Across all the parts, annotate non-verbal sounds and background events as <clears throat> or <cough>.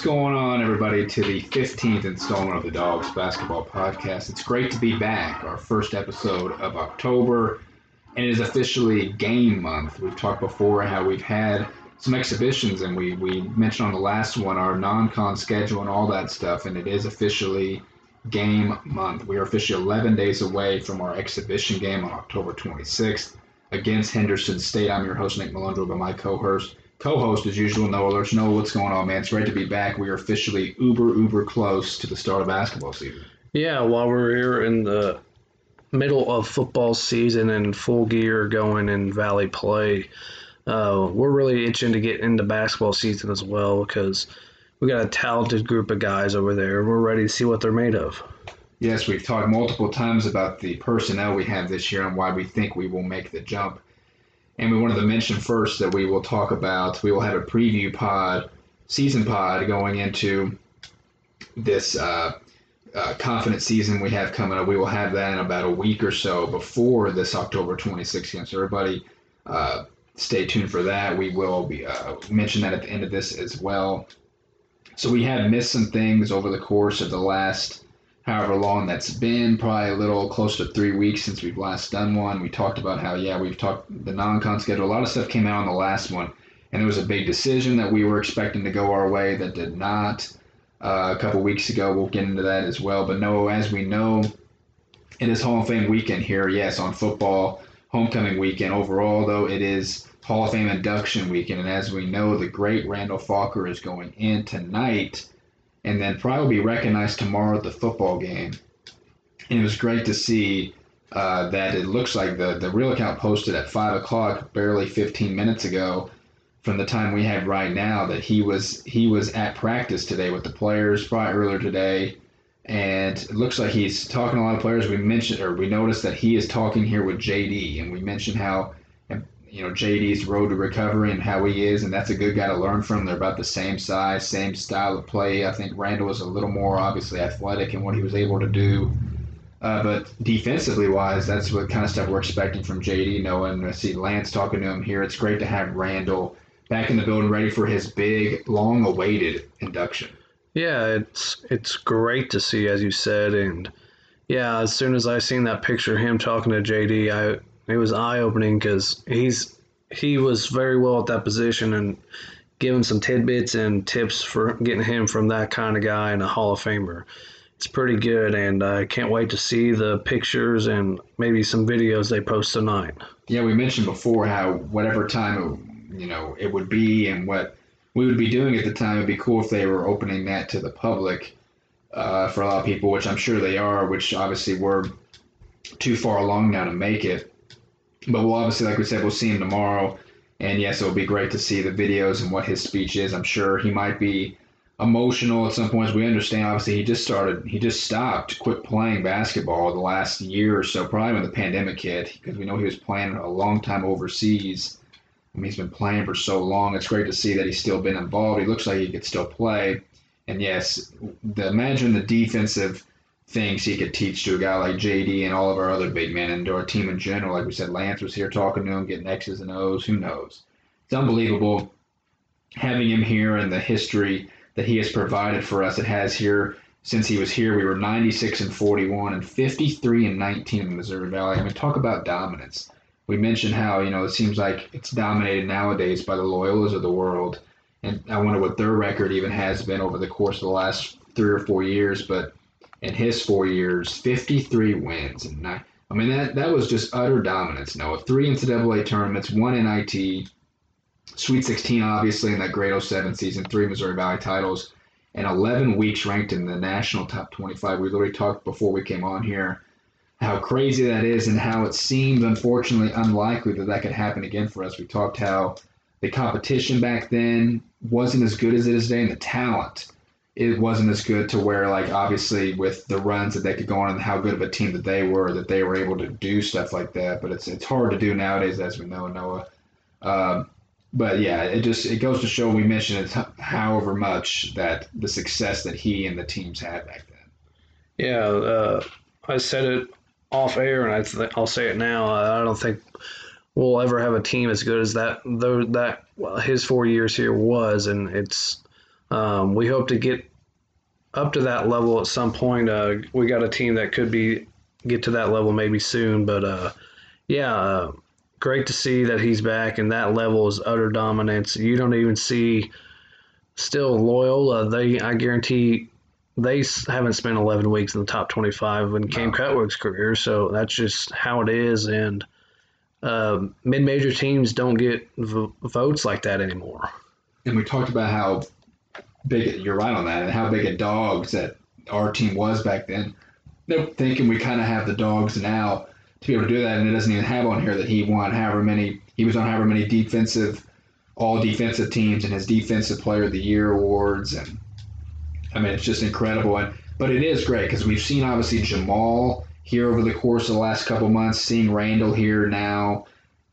What's going on, everybody, to the 15th installment of the Dogs Basketball Podcast? It's great to be back, our first episode of October, and it is officially game month. We've talked before how we've had some exhibitions, and we, we mentioned on the last one our non con schedule and all that stuff, and it is officially game month. We are officially 11 days away from our exhibition game on October 26th against Henderson State. I'm your host, Nick Malundro, but my co host co-host as usual, Noah Lurch. Noah, what's going on, man? It's great to be back. We are officially uber, uber close to the start of basketball season. Yeah, while we're here in the middle of football season and full gear going in Valley play, uh, we're really itching to get into basketball season as well because we got a talented group of guys over there. We're ready to see what they're made of. Yes, we've talked multiple times about the personnel we have this year and why we think we will make the jump. And we wanted to mention first that we will talk about, we will have a preview pod, season pod going into this uh, uh, confident season we have coming up. We will have that in about a week or so before this October 26th game. So everybody uh, stay tuned for that. We will be uh, mention that at the end of this as well. So we have missed some things over the course of the last however long that's been, probably a little close to three weeks since we've last done one. We talked about how, yeah, we've talked the non con schedule. A lot of stuff came out on the last one, and there was a big decision that we were expecting to go our way that did not. Uh, a couple weeks ago, we'll get into that as well. But no, as we know, it is Hall of Fame weekend here. Yes, on football, homecoming weekend. Overall, though, it is Hall of Fame induction weekend. And as we know, the great Randal Falker is going in tonight and then probably be recognized tomorrow at the football game. And it was great to see uh, that it looks like the, the real account posted at 5 o'clock, barely 15 minutes ago, from the time we have right now, that he was he was at practice today with the players, probably earlier today. And it looks like he's talking to a lot of players. We mentioned or we noticed that he is talking here with JD, and we mentioned how you know JD's road to recovery and how he is, and that's a good guy to learn from. They're about the same size, same style of play. I think Randal was a little more obviously athletic in what he was able to do. Uh, but defensively wise, that's what kind of stuff we're expecting from JD. Knowing I see Lance talking to him here, it's great to have Randal back in the building, ready for his big, long-awaited induction. Yeah, it's it's great to see, as you said, and yeah, as soon as I seen that picture of him talking to JD, I it was eye opening because he's he was very well at that position and giving some tidbits and tips for getting him from that kind of guy and a Hall of Famer. It's pretty good, and I can't wait to see the pictures and maybe some videos they post tonight. Yeah, we mentioned before how whatever time it, you know it would be and what we would be doing at the time, it'd be cool if they were opening that to the public uh, for a lot of people, which I'm sure they are. Which obviously we're too far along now to make it. But we'll obviously, like we said, we'll see him tomorrow. And yes, it'll be great to see the videos and what his speech is. I'm sure he might be emotional at some points. We understand, obviously, he just started, he just stopped, quit playing basketball the last year or so, probably when the pandemic hit, because we know he was playing a long time overseas. I mean, he's been playing for so long. It's great to see that he's still been involved. He looks like he could still play. And yes, the, imagine the defensive things he could teach to a guy like JD and all of our other big men and to our team in general. Like we said, Lance was here talking to him, getting X's and O's. Who knows? It's unbelievable having him here and the history that he has provided for us. It has here since he was here. We were 96 and 41 and 53 and 19 in the Missouri Valley. I mean, talk about dominance. We mentioned how you know it seems like it's dominated nowadays by the Loyolas of the world, and I wonder what their record even has been over the course of the last three or four years. But in his four years, 53 wins and nine. I mean that that was just utter dominance. Noah, three NCAA tournaments, one NIT, Sweet 16 obviously in that great 07 season, three Missouri Valley titles, and 11 weeks ranked in the national top 25. We literally talked before we came on here how crazy that is and how it seemed unfortunately unlikely that that could happen again for us. We talked how the competition back then wasn't as good as it is today, and the talent it wasn't as good to where like obviously with the runs that they could go on and how good of a team that they were that they were able to do stuff like that. But it's it's hard to do nowadays, as we know, Noah. Um, but yeah, it just it goes to show. We mentioned it, however much that the success that he and the teams had back then. Yeah, uh, I said it off air, and I th- I'll say it now. I don't think we'll ever have a team as good as that. Though that well, his four years here was, and it's Um, we hope to get up to that level at some point. Uh, we got a team that could be get to that level maybe soon, but uh, yeah, uh, great to see that he's back and that level is utter dominance. You don't even see still Loyola. They I guarantee they haven't spent 11 weeks in the top 25 in Cameron Krutwig's career, so that's just how it is. And uh, mid-major teams don't get v- votes like that anymore. And we talked about how big you're right on that, and how big a dogs that our team was back then. They're thinking we kind of have the dogs now to be able to do that, and it doesn't even have on here that he won however many. He was on however many defensive, all defensive teams, and his defensive player of the year awards, and I mean it's just incredible. And but it is great because we've seen obviously Jamal here over the course of the last couple months, seeing Randal here now,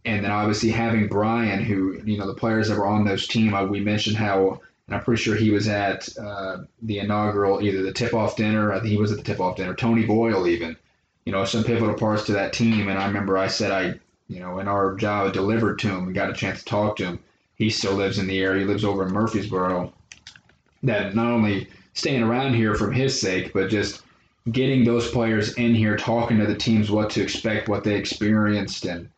and then obviously having Bryan, who you know the players that were on those team. Uh, we mentioned how and I'm pretty sure he was at uh, the inaugural, either the tip-off dinner. I think he was at the tip-off dinner. Tony Boyle, even, you know, some pivotal parts to that team. And I remember I said I, you know, in our job, delivered to him and got a chance to talk to him. He still lives in the area. He lives over in Murfreesboro. That not only staying around here from his sake, but just getting those players in here, talking to the teams what to expect, what they experienced, and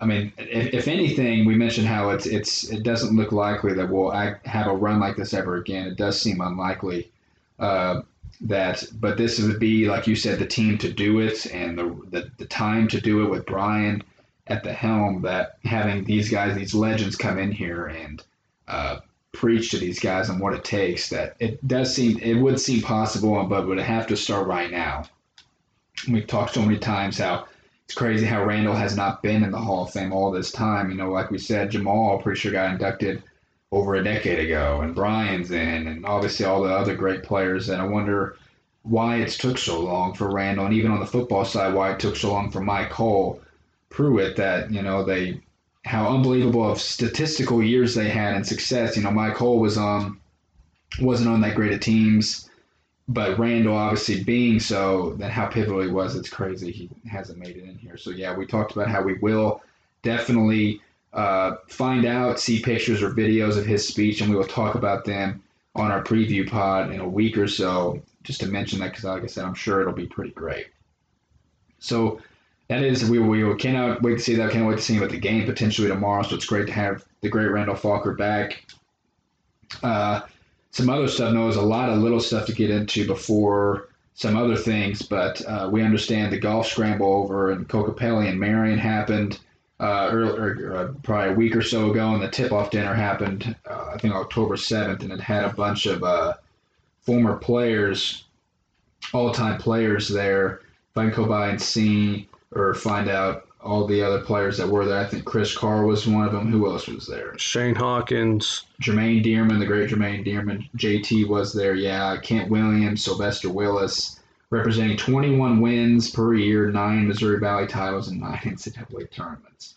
I mean, if, if, anything, we mentioned how it's it's it doesn't look likely that we'll have a run like this ever again. It does seem unlikely uh, that, but this would be like you said, the team to do it and the, the the time to do it with Bryan at the helm. That having these guys, these legends, come in here and uh, preach to these guys on what it takes. That it does seem it would seem possible, but would have to start right now. We've talked so many times how it's crazy how Randal has not been in the Hall of Fame all this time. You know, like we said, Jamal pretty sure got inducted over a decade ago, and Bryan's in, and obviously all the other great players. And I wonder why it's took so long for Randal, and even on the football side, why it took so long for Mike Hull, Pruitt. That you know they how unbelievable of statistical years they had and success. You know, Mike Hull was on wasn't on that great of teams but Randal obviously being so, then how pivotal he was, it's crazy he hasn't made it in here. So yeah, we talked about how we will definitely uh, find out, see pictures or videos of his speech, and we will talk about them on our preview pod in a week or so. Just to mention that, because like I said, I'm sure it'll be pretty great. So that is we we cannot wait to see that. Can't wait to see him at the game potentially tomorrow. So it's great to have the great Randal Falker back. Uh, some other stuff. No, there's a lot of little stuff to get into before some other things, but uh, we understand the golf scramble over in Kokopelli and Marion happened uh, earlier, uh, probably a week or so ago, and the tip-off dinner happened, uh, I think October 7th, and it had a bunch of uh, former players, all-time players there. If I can go by and see or find out all the other players that were there. I think Chris Carr was one of them. Who else was there? Shane Hawkins. Jermaine Dearman, the great Jermaine Dearman. JT was there, yeah. Kent Williams, Sylvester Willis, representing 21 wins per year, nine Missouri Valley titles, and nine <laughs> NCAA tournaments.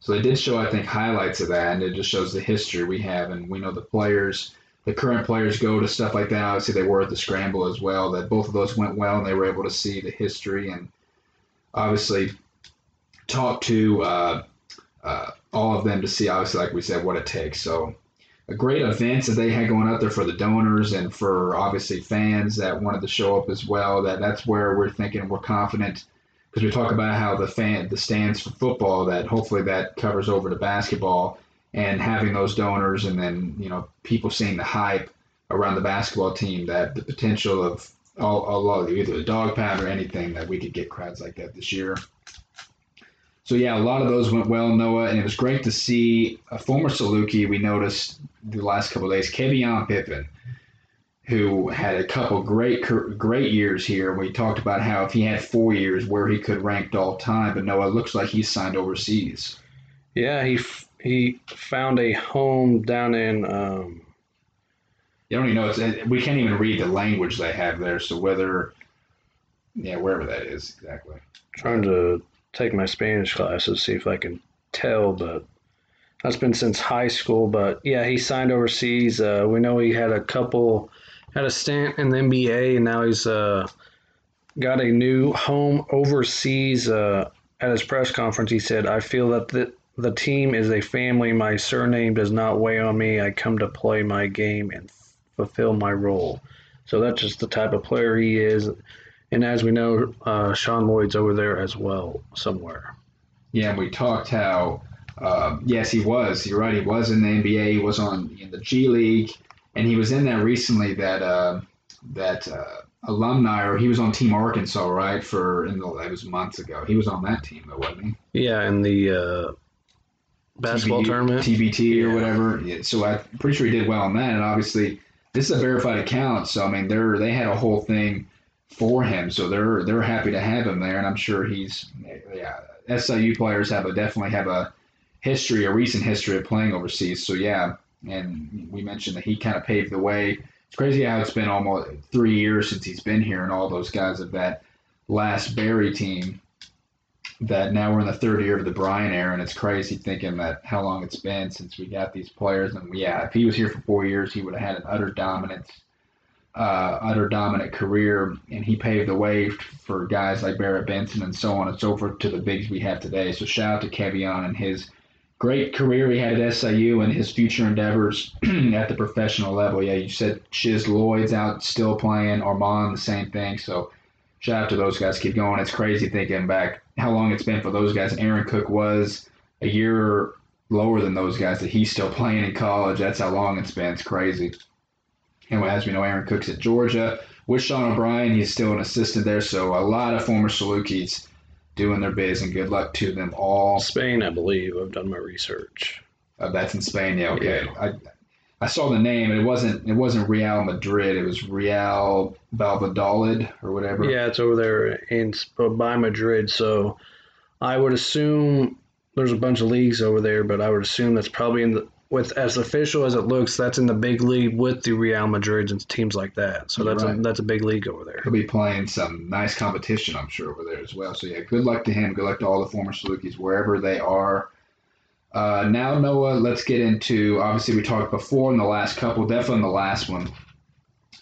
So they did show, I think, highlights of that, and it just shows the history we have. And we know the players, the current players go to stuff like that. Obviously, they were at the scramble as well, that both of those went well, and they were able to see the history and obviously talk to uh, uh, all of them to see, obviously, like we said, what it takes. So, a great events that they had going out there for the donors and for obviously fans that wanted to show up as well. That that's where we're thinking we're confident because we talk about how the fan the stands for football that hopefully that covers over to basketball and having those donors and then you know people seeing the hype around the basketball team that the potential of all, all either the dog pound or anything that we could get crowds like that this year. So yeah, a lot of those went well, Noah, and it was great to see a former Saluki. We noticed the last couple of days, Kavion Pippen, who had a couple great great years here. We talked about how if he had four years, where he could rank all time, but Noah looks like he's signed overseas. Yeah, he he found a home down in. Um, you don't even know it's we can't even read the language they have there. So whether, yeah, wherever that is exactly. Trying to take my Spanish classes, see if I can tell, but that's been since high school. But yeah, he signed overseas. Uh, we know he had a couple, had a stint in the NBA, and now he's uh, got a new home overseas. Uh, at his press conference, he said, I feel that the, the team is a family. My surname does not weigh on me. I come to play my game and fulfill my role. So that's just the type of player he is. And as we know, uh, Sean Lloyd's over there as well somewhere. Yeah, and we talked how um, yes, he was. You're right. He was in the NBA. He was on in the G League, and he was in there recently. That uh, that uh, alumni, or he was on Team Arkansas, right? For in the it was months ago. He was on that team, though, wasn't he? Yeah, in the uh, basketball TBT tournament. TBT or whatever. Yeah, so I'm pretty sure he did well on that. And obviously, this is a verified account, so I mean, they're they had a whole thing for him, so they're they're happy to have him there, and I'm sure he's yeah. SIU players have a definitely have a history, a recent history of playing overseas. So yeah, and we mentioned that he kind of paved the way. It's crazy how it's been almost three years since he's been here, and all those guys of that last Barry team. That now we're in the third year of the Bryan era, and it's crazy thinking that how long it's been since we got these players. And yeah, if he was here for four years, he would have had an utter dominance, uh, utter dominant career, and he paved the way for guys like Barret Benson and so on and so forth to the bigs we have today. So shout out to Kavion and his great career he had at SIU and his future endeavors <clears throat> at the professional level. Yeah, you said Shiz Lloyd's out still playing, Armon the same thing. So shout out to those guys. Keep going. It's crazy thinking back how long it's been for those guys. Aaron Cook was a year lower than those guys that he's still playing in college. That's how long it's been. It's crazy. And as we know, Aaron Cook's at Georgia. With Sean O'Brien, he's still an assistant there. So a lot of former Salukis doing their biz, and good luck to them all. Spain, I believe. I've done my research. Uh, that's in Spain. Yeah, okay. I I saw the name. It wasn't it wasn't Real Madrid. It was Real Valladolid or whatever. Yeah, it's over there in by Madrid. So I would assume there's a bunch of leagues over there, but I would assume that's probably in the with as official as it looks, that's in the big league with the Real Madrids and teams like that. So that's a, that's a big league over there. He'll be playing some nice competition, I'm sure, over there as well. So yeah, good luck to him. Good luck to all the former Salukis wherever they are. Uh, now, Noah, let's get into. Obviously, we talked before in the last couple, definitely in the last one,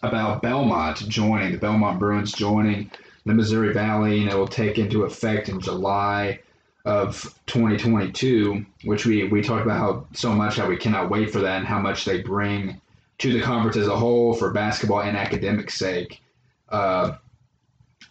about Belmont joining the Belmont Bruins joining the Missouri Valley, and it will take into effect in July of 2022. Which we we talked about how so much how we cannot wait for that and how much they bring to the conference as a whole for basketball and academic sake. Uh,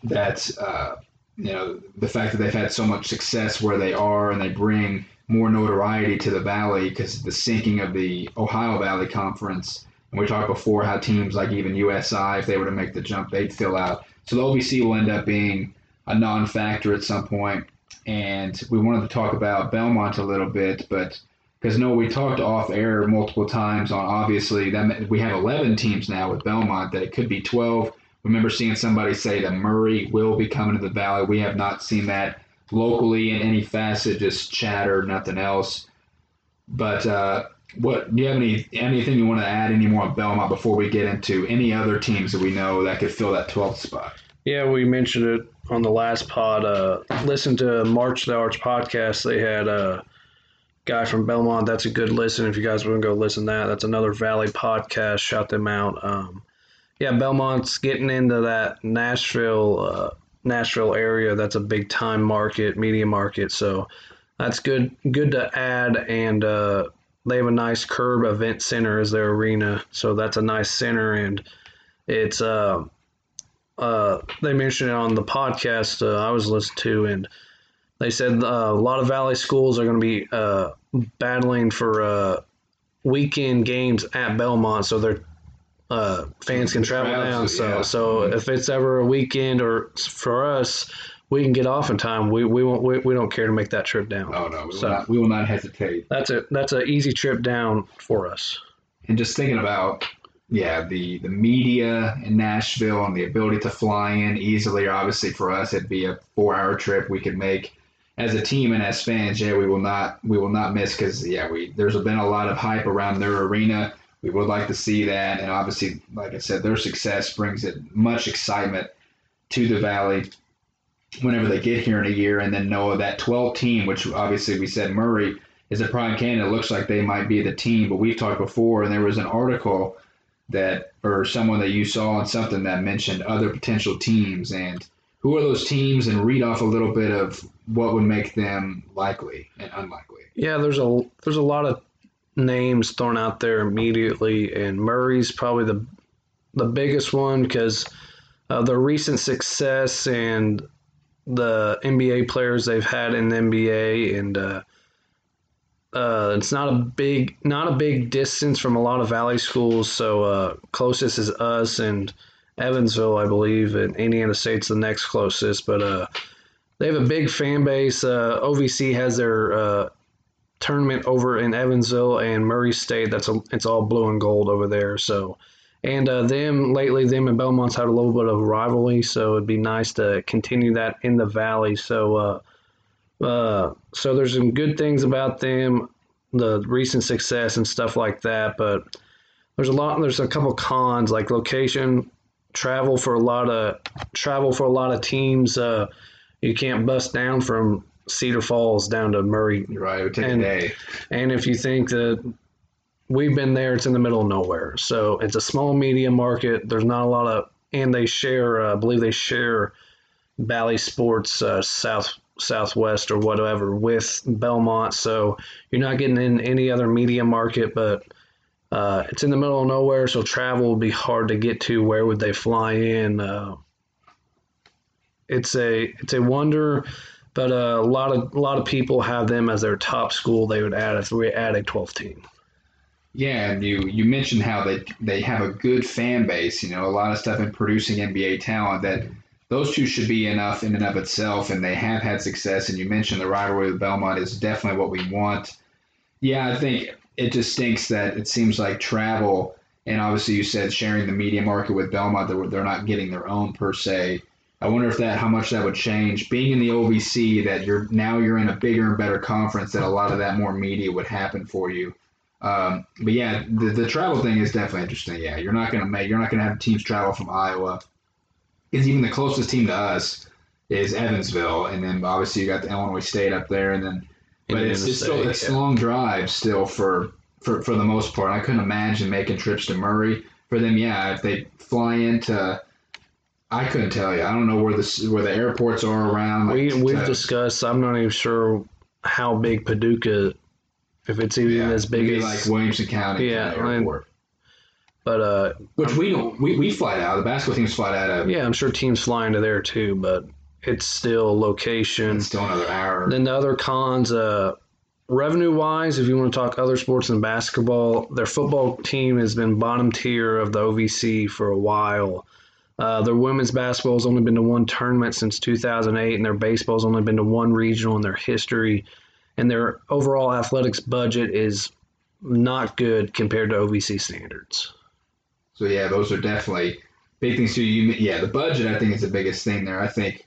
that uh, you know the fact that they've had so much success where they are and they bring more notoriety to the valley because the sinking of the Ohio Valley Conference. And we talked before how teams like even USI, if they were to make the jump, they'd fill out. So the OVC will end up being a non-factor at some point. And we wanted to talk about Belmont a little bit, but because no, we talked off air multiple times on obviously that we have 11 teams now with Belmont that it could be 12 remember seeing somebody say that Murray will be coming to the Valley. We have not seen that locally in any facet, just chatter, nothing else. But uh, what do you have any anything you want to add any more on Belmont before we get into any other teams that we know that could fill that 12th spot? Yeah, we mentioned it on the last pod. Uh, listen to March the Arch podcast. They had a guy from Belmont. That's a good listen. If you guys want to go listen to that, that's another Valley podcast. Shout them out. Um, yeah, Belmont's getting into that Nashville, uh, Nashville area. That's a big time market, media market. So that's good. Good to add, and uh, they have a nice Curb Event Center as their arena. So that's a nice center, and it's. Uh, uh, they mentioned it on the podcast uh, I was listening to, and they said uh, a lot of Valley schools are going to be uh, battling for uh, weekend games at Belmont, so their uh, fans can travel crowds, down. So, yeah. so if it's ever a weekend or for us, we can get off in time. We we won't we, we don't care to make that trip down. Oh no, we will, not, we will not hesitate. That's a that's an easy trip down for us. and just thinking about yeah the the media in Nashville and the ability to fly in easily. Obviously, for us, it'd be a four hour trip we could make as a team and as fans. Yeah, we will not we will not miss because yeah we there's been a lot of hype around their arena. We would like to see that, and obviously, like I said, their success brings it much excitement to the Valley whenever they get here in a year, and then know that 12 team, which obviously we said Murray is a prime candidate. It looks like they might be the team, but we've talked before, and there was an article that, or someone that you saw on something that mentioned other potential teams, and who are those teams, and read off a little bit of what would make them likely and unlikely. Yeah, there's a there's a lot of names thrown out there immediately, and Murray's probably the the biggest one because of the recent success and the NBA players they've had in the NBA, and uh, uh, it's not a big not a big distance from a lot of Valley schools. So uh, closest is us and Evansville, I believe, and Indiana State's the next closest. But uh, they have a big fan base. Uh, OVC has their uh, tournament over in Evansville and Murray State. That's a, it's all blue and gold over there. So, and uh, them lately, them and Belmont's had a little bit of rivalry. So it'd be nice to continue that in the valley. So, uh, so there's some good things about them, the recent success and stuff like that. But there's a lot. There's a couple cons like location, travel for a lot of travel for a lot of teams. Uh, you can't bust down from Cedar Falls down to Murray. Right, it would take And- a day. And if you think that we've been there, it's in the middle of nowhere. So it's a small media market. There's not a lot of, and they share, uh, I believe they share Bally Sports uh, South Southwest or whatever with Belmont. So you're not getting in any other media market, but uh, it's in the middle of nowhere. So travel would be hard to get to. Where would they fly in? Uh, it's a it's a wonder but uh, a lot of a lot of people have them as their top school. They would add if we add a 12th team. Yeah, and you you mentioned how they they have a good fan base. You know, a lot of stuff in producing NBA talent that those two should be enough in and of itself, and they have had success. And you mentioned the rivalry with Belmont is definitely what we want. Yeah, I think it just stinks that it seems like travel, and obviously you said sharing the media market with Belmont, they're, they're not getting their own per se. I wonder if that how much that would change. Being in the OVC, that you're now you're in a bigger and better conference, that a lot of that more media would happen for you. Um, but yeah, the, the travel thing is definitely interesting. Yeah, you're not gonna make you're not gonna have teams travel from Iowa, because even the closest team to us is Evansville, and then obviously you got the Illinois State up there, and then but it's, Indiana it's still State, it's yeah. long drive still for, for for the most part. I couldn't imagine making trips to Murray for them. Yeah, if they fly into, I couldn't tell you. I don't know where the where the airports are around. Like, We we've to- discussed. I'm not even sure how big Paducah, if it's even yeah, as big as. like Williamson County Yeah, kind of I- airport. But uh, Which we don't we, we fly out. The basketball teams fly out of. yeah, I'm sure teams fly into there too. But it's still location. It's still another hour. Then the other cons, uh, revenue wise, if you want to talk other sports than basketball, their football team has been bottom tier of the OVC for a while. Uh, their women's basketball has only been to one tournament since 2008, and their baseball has only been to one regional in their history. And their overall athletics budget is not good compared to OVC standards. So yeah, those are definitely big things too. You yeah, the budget I think is the biggest thing there. I think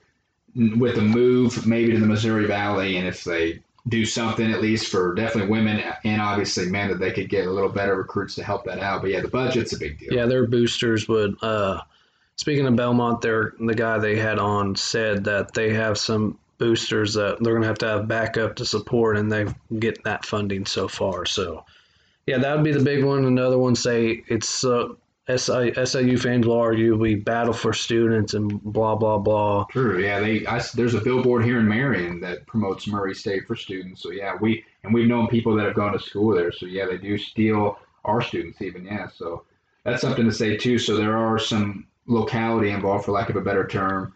with the move maybe to the Missouri Valley, and if they do something at least for definitely women and obviously men that they could get a little better recruits to help that out. But yeah, the budget's a big deal. Yeah, their boosters would. Uh, speaking of Belmont, the guy they had on said that they have some boosters that they're going to have to have backup to support, and they get that funding so far. So, yeah, that would be the big one. Another one say it's uh, SI, SIU fans will argue we battle for students and blah blah blah. True. Yeah, they. I, there's a billboard here in Marion that promotes Murray State for students. So yeah, we and we've known people that have gone to school there. So yeah, they do steal our students even. Yeah. So that's something to say too. So there are some locality involved, for lack of a better term,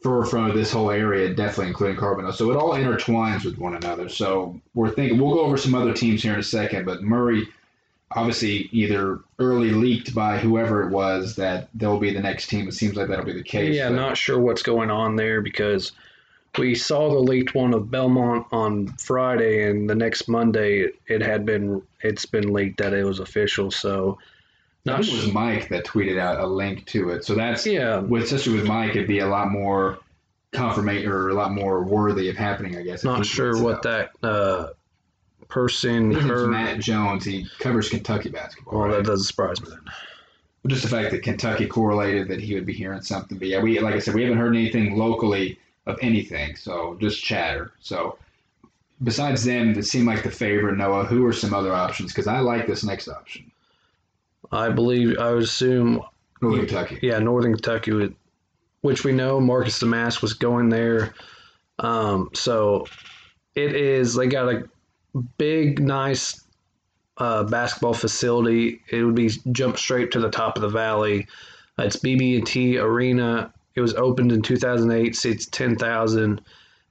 for for this whole area, definitely including Carbondale. So it all intertwines with one another. So we're thinking we'll go over some other teams here in a second, but Murray. Obviously, either early leaked by whoever it was that they'll be the next team. It seems like that'll be the case. Yeah, but- not sure what's going on there because we saw the leaked one of Belmont on Friday, and the next Monday it had been it's been leaked that it was official. So, I not it was sure. Mike that tweeted out a link to it. So that's Yeah, with especially with Mike, it'd be a lot more confirmation or a lot more worthy of happening, I guess. not sure what out. that uh, person heard. Matt Jones. He covers Kentucky basketball. Well, right? that doesn't surprise me. Then. Just the fact that Kentucky correlated that he would be hearing something. But yeah, we like I said, we haven't heard anything locally of anything. So just chatter. So besides them, that seem like the favorite. Noah, who are some other options? Because I like this next option. I believe I would assume Northern Kentucky. yeah, Northern Kentucky, would, which we know Marcus Domask was going there. Um, so it is they got a big, nice uh, basketball facility. It would be jump straight to the top of the valley. It's BB&T Arena. It was opened in 2008. Seats 10,000.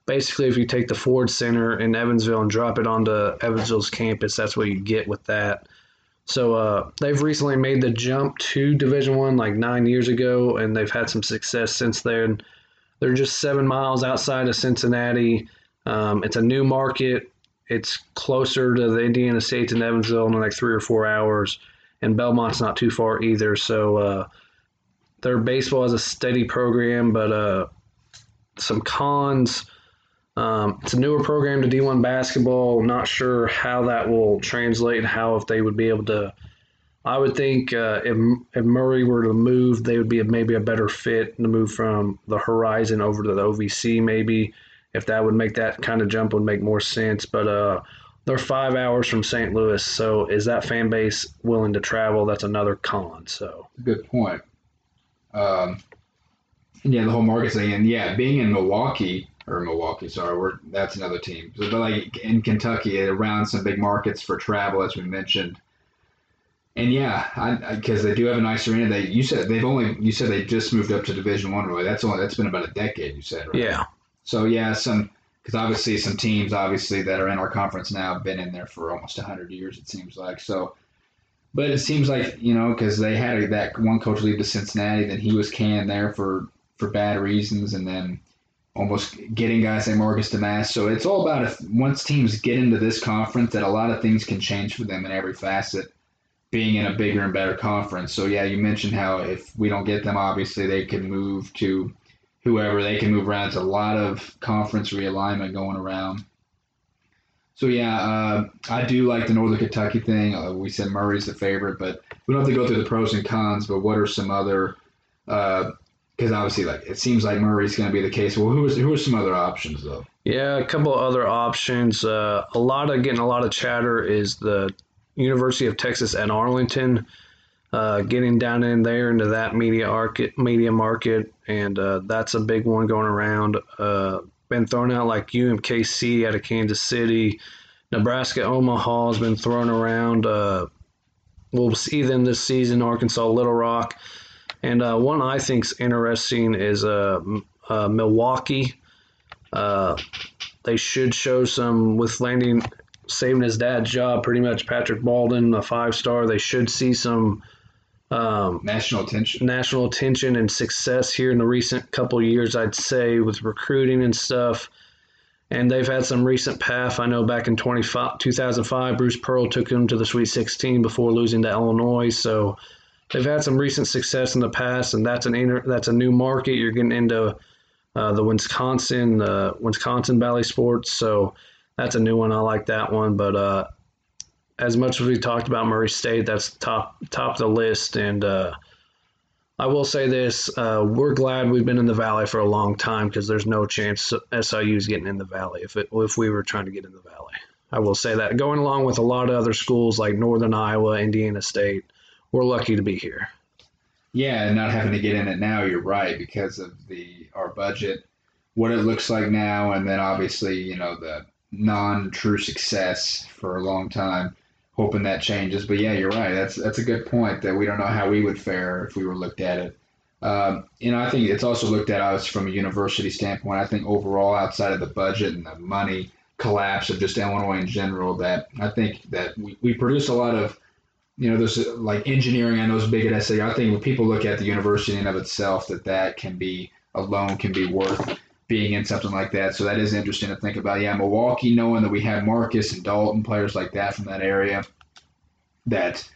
Basically, if you take the Ford Center in Evansville and drop it onto Evansville's campus, that's what you get with that. So uh, they've recently made the jump to Division One like nine years ago, and they've had some success since then. They're just seven miles outside of Cincinnati. Um, it's a new market. It's closer to the Indiana States and Evansville in like three or four hours, and Belmont's not too far either. So uh, their baseball is a steady program, but uh, some cons. Um, it's a newer program to D1 basketball. Not sure how that will translate and how if they would be able to. I would think uh, if, if Murray were to move, they would be maybe a better fit to move from the Horizon over to the OVC. Maybe if that would make that kind of jump would make more sense. But uh, they're five hours from St. Louis, so is that fan base willing to travel? That's another con. So good point. Um, yeah, the whole market thing, and yeah, being in Milwaukee or Milwaukee, sorry, we're that's another team. So, but like in Kentucky, around some big markets for travel, as we mentioned. And yeah, because they do have a nice arena. They you said they've only you said they just moved up to Division One. Really, that's only that's been about a decade. You said right? Yeah. So yeah, some because obviously some teams obviously that are in our conference now have been in there for almost hundred years. It seems like so. But it seems like you know because they had that one coach leave to Cincinnati, then he was canned there for for bad reasons, and then almost getting guys like Marcus Domask. So it's all about if once teams get into this conference, that a lot of things can change for them in every facet, being in a bigger and better conference. So yeah, you mentioned how if we don't get them, obviously they can move to whoever. They can move around. It's a lot of conference realignment going around. So yeah, uh, I do like the Northern Kentucky thing. Uh, we said Murray's the favorite, but we don't have to go through the pros and cons. But what are some other uh, because obviously, like it seems like Murray's going to be the case. Well, who is who are some other options though? Yeah, a couple other options. Uh, a lot of getting a lot of chatter is the University of Texas at Arlington. Uh, getting down in there into that media market, media market, and uh, that's a big one going around. Uh, been thrown out like UMKC out of Kansas City, Nebraska Omaha has been thrown around. Uh, we'll see them this season. Arkansas Little Rock. And uh, one I think's interesting is uh, Milwaukee. They should show some with landing, saving his dad's job. Pretty much, Patrick Baldwin, a five star. They should see some um, national attention, national attention and success here in the recent couple years. I'd say with recruiting and stuff. And they've had some recent path. I know back in 2005, Bruce Pearl took them to the Sweet 16 before losing to Illinois. So they've had some recent success in the past, and that's an inter, that's a new market. You're getting into uh, the Wisconsin uh, Wisconsin Bally Sports, so that's a new one. I like that one, but uh, as much as we talked about Murray State, that's top top of the list. And uh, I will say this: uh, we're glad we've been in the Valley for a long time because there's no chance SIU is getting in the Valley if it, if we were trying to get in the Valley. I will say that going along with a lot of other schools like Northern Iowa, Indiana State we're lucky to be here. Yeah, and not having to get in it now, you're right, because of the our budget, what it looks like now, and then obviously, you know, the non true success for a long time. Hoping that changes. But yeah, you're right. That's that's a good point that we don't know how we would fare if we were looked at it. Um, you know, I think it's also looked at us from a university standpoint. I think overall, outside of the budget and the money collapse of just Illinois in general, that I think that we, we produce a lot of you know, there's like engineering. I know is big at SAU. I think when people look at the university in of itself, that that can be alone can be worth being in something like that. So that is interesting to think about. Yeah, Milwaukee, knowing that we have Marcus and Dalton, players like that from that area, that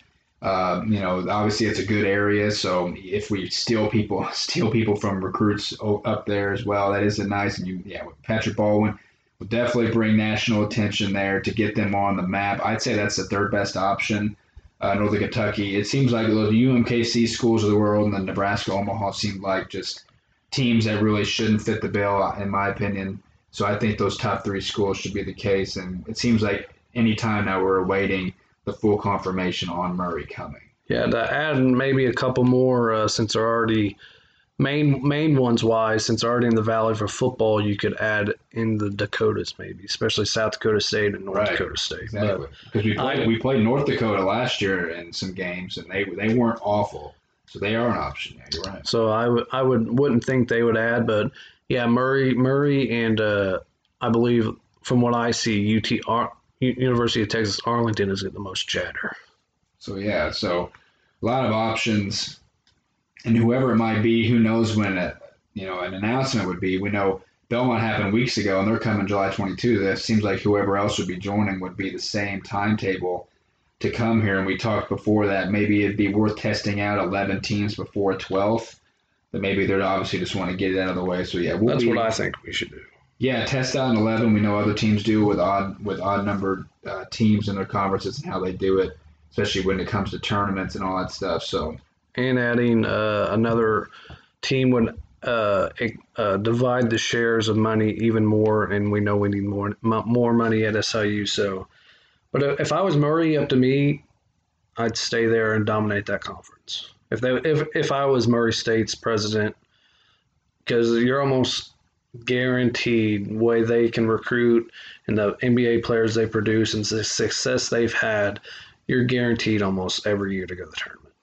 uh, you know, obviously it's a good area. So if we steal people, <laughs> steal people from recruits up there as well, that is a nice. And you, yeah, Patrick Baldwin will definitely bring national attention there to get them on the map. I'd say that's the third best option uh, Northern Kentucky. It seems like the UMKC schools of the world and the Nebraska Omaha seem like just teams that really shouldn't fit the bill, in my opinion. So I think those top three schools should be the case. And it seems like any time now we're awaiting the full confirmation on Murray coming. Yeah, to add maybe a couple more uh, since they're already main main ones wise, since they're already in the valley for football, you could add in the Dakotas maybe, especially South Dakota State and North Right. Dakota State. Exactly. Because we played I- we played North Dakota last year in some games, and they they weren't awful. So they are an option. Yeah, you're right. So I would I would wouldn't think they would add, but yeah, Murray Murray and uh, I believe from what I see, UT Ar- University of Texas Arlington is the most chatter. So yeah, so a lot of options, and whoever it might be, who knows when a, you know an announcement would be. We know Belmont happened weeks ago, and they're coming July 22. That seems like whoever else would be joining would be the same timetable to come here. And we talked before that maybe it'd be worth testing out 11 teams before 12th. But maybe they're obviously just want to get it out of the way. So yeah, we'll That's be, what I think we should do. yeah, test out an eleven. We know other teams do with odd with odd numbered uh, teams in their conferences and how they do it, especially when it comes to tournaments and all that stuff. So And adding uh, another team would uh, uh, divide the shares of money even more, and we know we need more more money at SIU. So, but if I was Murray, up to me, I'd stay there and dominate that conference. If they if if I was Murray State's president, because you're almost guaranteed way they can recruit and the NBA players they produce and the success they've had, you're guaranteed almost every year to go to the tournament.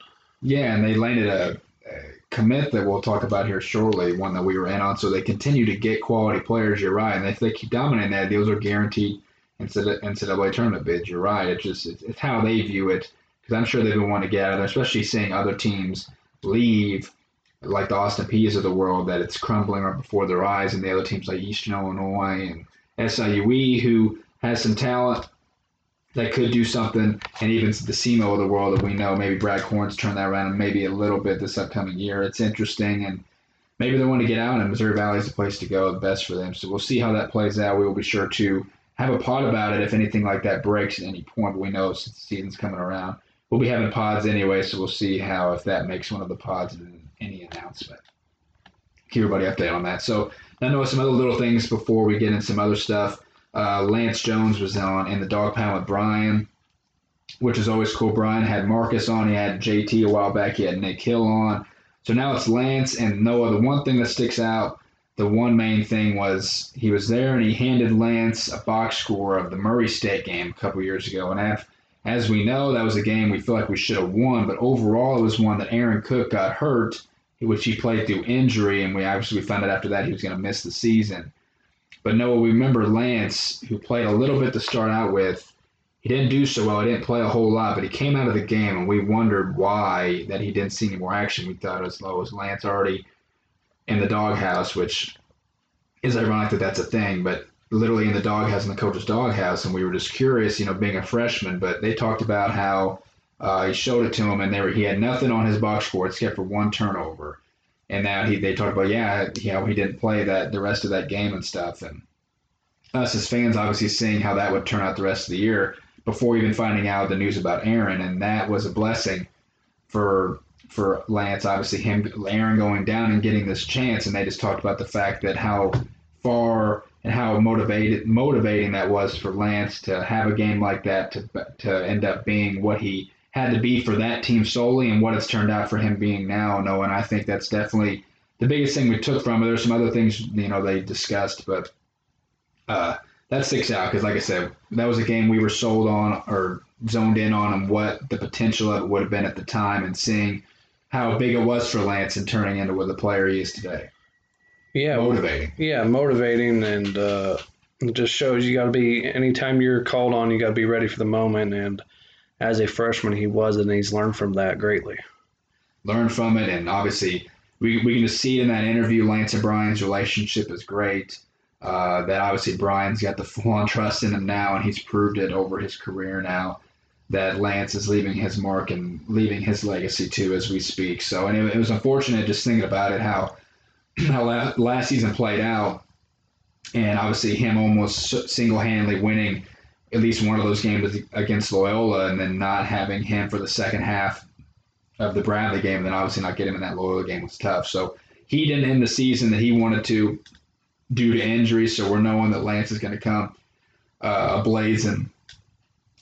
yeah, and they landed a, a commit that we'll talk about here shortly, one that we were in on. So they continue to get quality players. You're right, and if they keep dominating that, those are guaranteed NCAA tournament bids. You're right. It's just it's, it's how they view it because I'm sure they've been wanting to get out of there, especially seeing other teams leave like the Austin Peays of the world, that it's crumbling right before their eyes, and the other teams like Eastern Illinois and SIUE, who has some talent that could do something, and even the SEMO of the world that we know, maybe Brad Korn's turn that around, and maybe a little bit this upcoming year. It's interesting, and maybe they want to get out, and Missouri Valley is the place to go, the best for them. So we'll see how that plays out. We will be sure to have a pod about it if anything like that breaks at any point. But we know since the season's coming around, we'll be having pods anyway, so we'll see how if that makes one of the pods in any announcement. Keep everybody updated on that. So I know some other little things before we get into some other stuff. Uh, Lance Jones was on in the dog pound with Bryan, which is always cool. Bryan had Marcus on, he had JT a while back, he had Nick Hill on. So now it's Lance and Noah. The one thing that sticks out, the one main thing was he was there and he handed Lance a box score of the Murray State game a couple years ago. And as we know, that was a game we feel like we should have won, but overall it was one that Aaron Cook got hurt, which he played through injury, and we obviously found out after that he was going to miss the season. But Noah, we remember Lance, who played a little bit to start out with. He didn't do so well. He didn't play a whole lot, but he came out of the game, and we wondered why that he didn't see any more action. We thought as low as Lance already in the doghouse, which is ironic that that's a thing, but literally in the doghouse in the coach's doghouse, and we were just curious, you know, being a freshman. But they talked about how uh, he showed it to him, and they were, he had nothing on his box score except for one turnover. And now he they talked about yeah, you know, he didn't play that the rest of that game and stuff, and us as fans obviously seeing how that would turn out the rest of the year before even finding out the news about Aaron, and that was a blessing for for Lance. Obviously, him Aaron going down and getting this chance, and they just talked about the fact that how far and how motivated motivating that was for Lance to have a game like that to to end up being what he had to be for that team solely, and what it's turned out for him being now. No, and I think that's definitely the biggest thing we took from it. There's some other things you know they discussed, but uh, that sticks out because, like I said, that was a game we were sold on or zoned in on, and what the potential of it would have been at the time, and seeing how big it was for Lance and turning into what the player he is today. Yeah, Motivating. yeah, motivating, and uh, it just shows you got to be. Anytime you're called on, you got to be ready for the moment. And as a freshman, he was, and he's learned from that greatly. Learned from it, and obviously we, we can just see in that interview Lance and Bryan's relationship is great. Uh, that obviously Bryan's got the full on trust in him now, and he's proved it over his career now. That Lance is leaving his mark and leaving his legacy too as we speak. So, and it, it was unfortunate just thinking about it how <clears throat> how la- last season played out, and obviously him almost single handedly winning at least one of those games against Loyola, and then not having him for the second half of the Bradley game, and then obviously not getting him in that Loyola game was tough. So he didn't end the season that he wanted to due to injury. So we're knowing that Lance is going to come uh, ablazing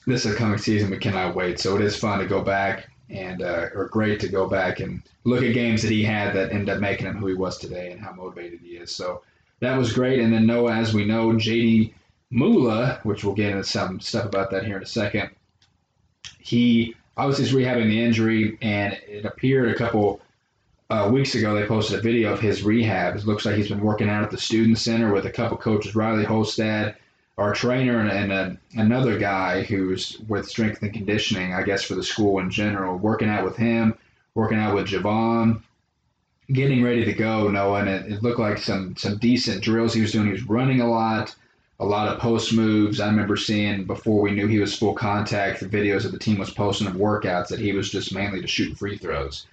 this upcoming season. We cannot wait. So it is fun to go back and uh, are great to go back and look at games that he had that ended up making him who he was today and how motivated he is. So that was great. And then Noah, as we know, JD Mula, which we'll get into some stuff about that here in a second. He obviously is rehabbing the injury, and it appeared a couple uh, weeks ago they posted a video of his rehab. It looks like he's been working out at the student center with a couple coaches, Riley Holstad, our trainer, and, and uh, another guy who's with strength and conditioning, I guess, for the school in general, working out with him, working out with Javon, getting ready to go, Noah, and it, it looked like some some decent drills he was doing. He was running a lot a lot of post moves. I remember seeing before we knew he was full contact the videos that the team was posting of workouts that he was just mainly to shoot free throws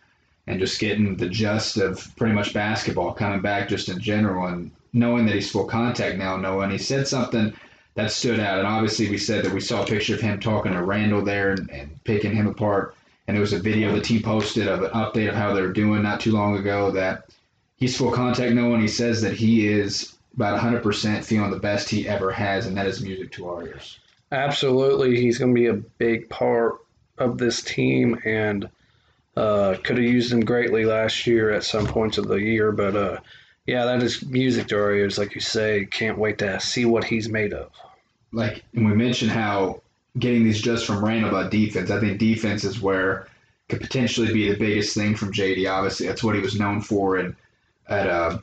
and just getting the gist of pretty much basketball coming back just in general and knowing that he's full contact now, knowing he said something that stood out. And obviously, we said that we saw a picture of him talking to Randal there and, and picking him apart. And there was a video the team posted of an update of how they're doing not too long ago that he's full contact, no one. he says that he is about 100% feeling the best he ever has, and that is music to our ears. Absolutely. He's going to be a big part of this team and uh, could have used him greatly last year at some points of the year. But uh, yeah, that is music to our ears. Like you say, can't wait to see what he's made of. Like, and we mentioned how getting these just from Randal about defense, I think defense is where could potentially be the biggest thing from JD. Obviously, that's what he was known for and at uh,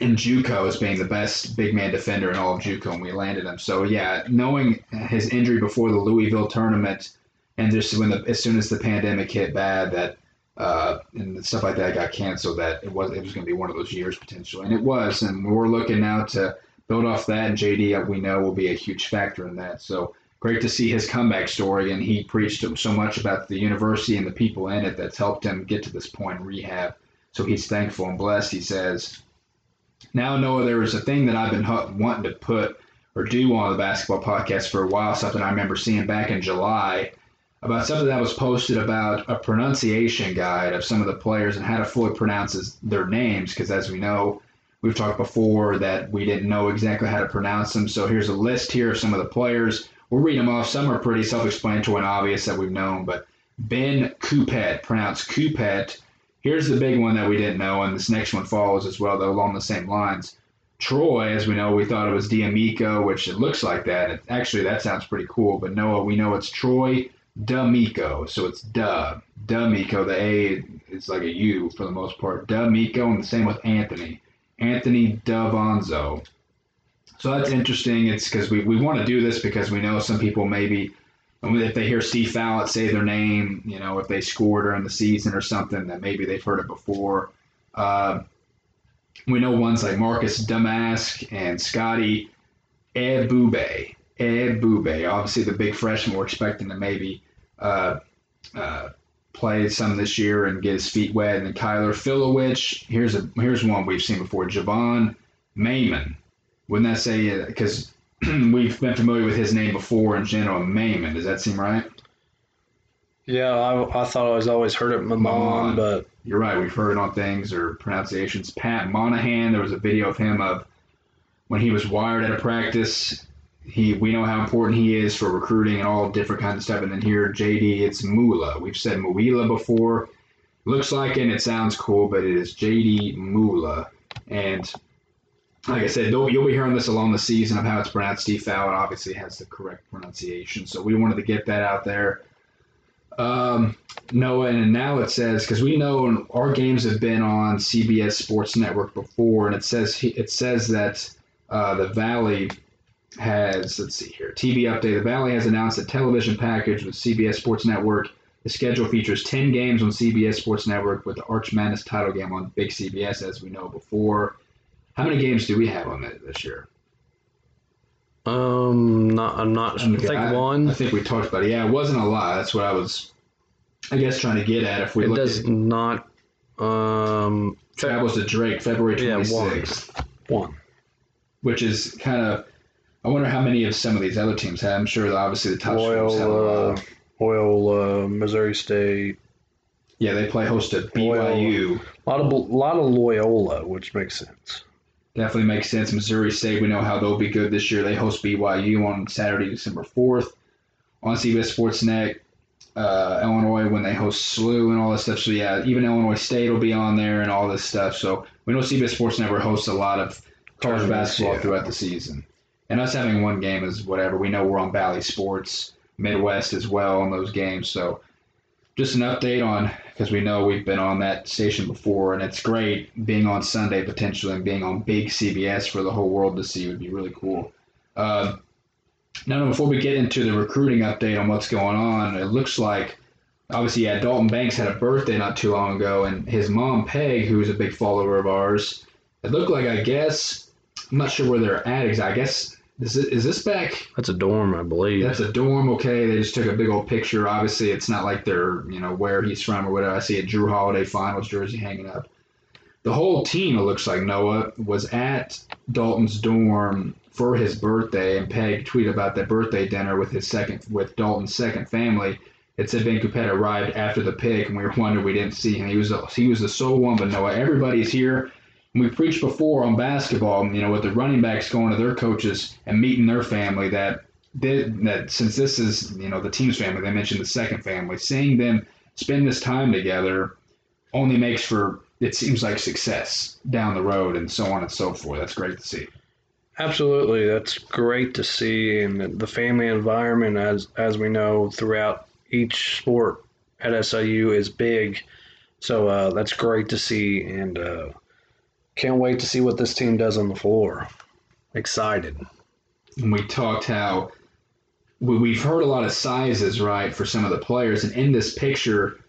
in JUCO as being the best big man defender in all of JUCO, and we landed him. So yeah, knowing his injury before the Louisville tournament, and just when the as soon as the pandemic hit bad, that uh, and stuff like that got canceled, that it was it was going to be one of those years potentially, and it was. And we're looking now to build off that, and JD uh, we know will be a huge factor in that. So great to see his comeback story, and he preached so much about the university and the people in it that's helped him get to this point in rehab. So he's thankful and blessed. He says now, Noah, there was a thing that I've been wanting to put or do on the basketball podcast for a while, something I remember seeing back in July about something that was posted about a pronunciation guide of some of the players and how to fully pronounce their names. Because as we know, we've talked before that we didn't know exactly how to pronounce them. So here's a list here of some of the players. We'll read them off. Some are pretty self-explanatory and obvious that we've known, but Ben Coupet, pronounced Coupet, Here's the big one that we didn't know, and this next one follows as well, though along the same lines. Troy, as we know, we thought it was D'Amico, which it looks like that. It, actually, that sounds pretty cool. But Noah, we know it's Troy D'Amico, so it's Duh D'Amico. The A is like a U for the most part. D'Amico, and the same with Anthony. Anthony D'Avanzo. So that's interesting. It's because we, we want to do this because we know some people maybe if they hear Steve Fallett say their name, you know, if they score during the season or something, that maybe they've heard it before. Uh, we know ones like Marcus Domask and Scotty Ebube. Ebube, obviously the big freshman we're expecting to maybe uh, uh, play some this year and get his feet wet. And then Kyler Filewich, here's a here's one we've seen before. Javon Mayman. Wouldn't that say because <clears throat> we've been familiar with his name before in general, Maimon. Does that seem right? Yeah, I, I thought I was always heard it Mamon, but you're right. We've heard it on things or pronunciations. Pat Monahan. There was a video of him of when he was wired at a practice. He we know how important he is for recruiting and all different kinds of stuff. And then here, JD, it's Mula. We've said Muila before. Looks like and it sounds cool, but it is JD Mula. And like I said, you'll be hearing this along the season of how it's pronounced. Steve Fallon obviously has the correct pronunciation, so we wanted to get that out there. Um, Noah, and now it says because we know our games have been on CBS Sports Network before, and it says it says that uh, the Valley has let's see here TV update. The Valley has announced a television package with CBS Sports Network. The schedule features 10 games on CBS Sports Network with the Arch Madness title game on Big CBS, as we know before. How many games do we have on it this year? Um, not I'm not. sure. I think I, one. I think we talked about it. Yeah, it wasn't a lot. That's what I was, I guess, trying to get at. If we it does at, not. Um, travels to Drake February twenty sixth. Yeah, one. one. Which is kind of. I wonder how many of some of these other teams have. I'm sure obviously the top Loyal, uh, Loyal, uh, Missouri State. Yeah, they play host to BYU. A lot of a lot of Loyola, which makes sense. Definitely makes sense. Missouri State, we know how they'll be good this year. They host BYU on Saturday, December 4th on CBS Sports Net. uh, Illinois when they host SLU and all this stuff. So yeah, even Illinois State will be on there and all this stuff. So we know CBS Sports Network hosts a lot of college basketball yeah. throughout the season. And us having one game is whatever. We know we're on Bally Sports, Midwest as well on those games. So just an update on because we know we've been on that station before, and it's great being on Sunday potentially and being on big CBS for the whole world to see would be really cool. Uh, now, before we get into the recruiting update on what's going on, it looks like obviously, yeah, Dalton Banks had a birthday not too long ago, and his mom Peg, who's a big follower of ours, it looked like I guess I'm not sure where they're at exactly. I guess is it, is this back? That's a dorm, I believe. That's a dorm. Okay, they just took a big old picture. Obviously, it's not like they're you know where he's from or whatever. I see a Jrue Holiday Finals jersey hanging up. The whole team, it looks like Noah was at Dalton's dorm for his birthday, and Peg tweeted about that birthday dinner with his second with Dalton's second family. It said Ben Coupet arrived after the pick, and we were wondering we didn't see him. He was the, he was the sole one, but Noah, everybody's here. We preached before on basketball, you know, with the running backs going to their coaches and meeting their family that they, that since this is you know the team's family, they mentioned the second family, seeing them spend this time together only makes for it seems like success down the road and so on and so forth. That's great to see. Absolutely, that's great to see, and the family environment, as as we know, throughout each sport at SIU is big. So uh, that's great to see, and uh, can't wait to see what this team does on the floor. Excited. And we talked how we, we've heard a lot of sizes, right, for some of the players. And in this picture,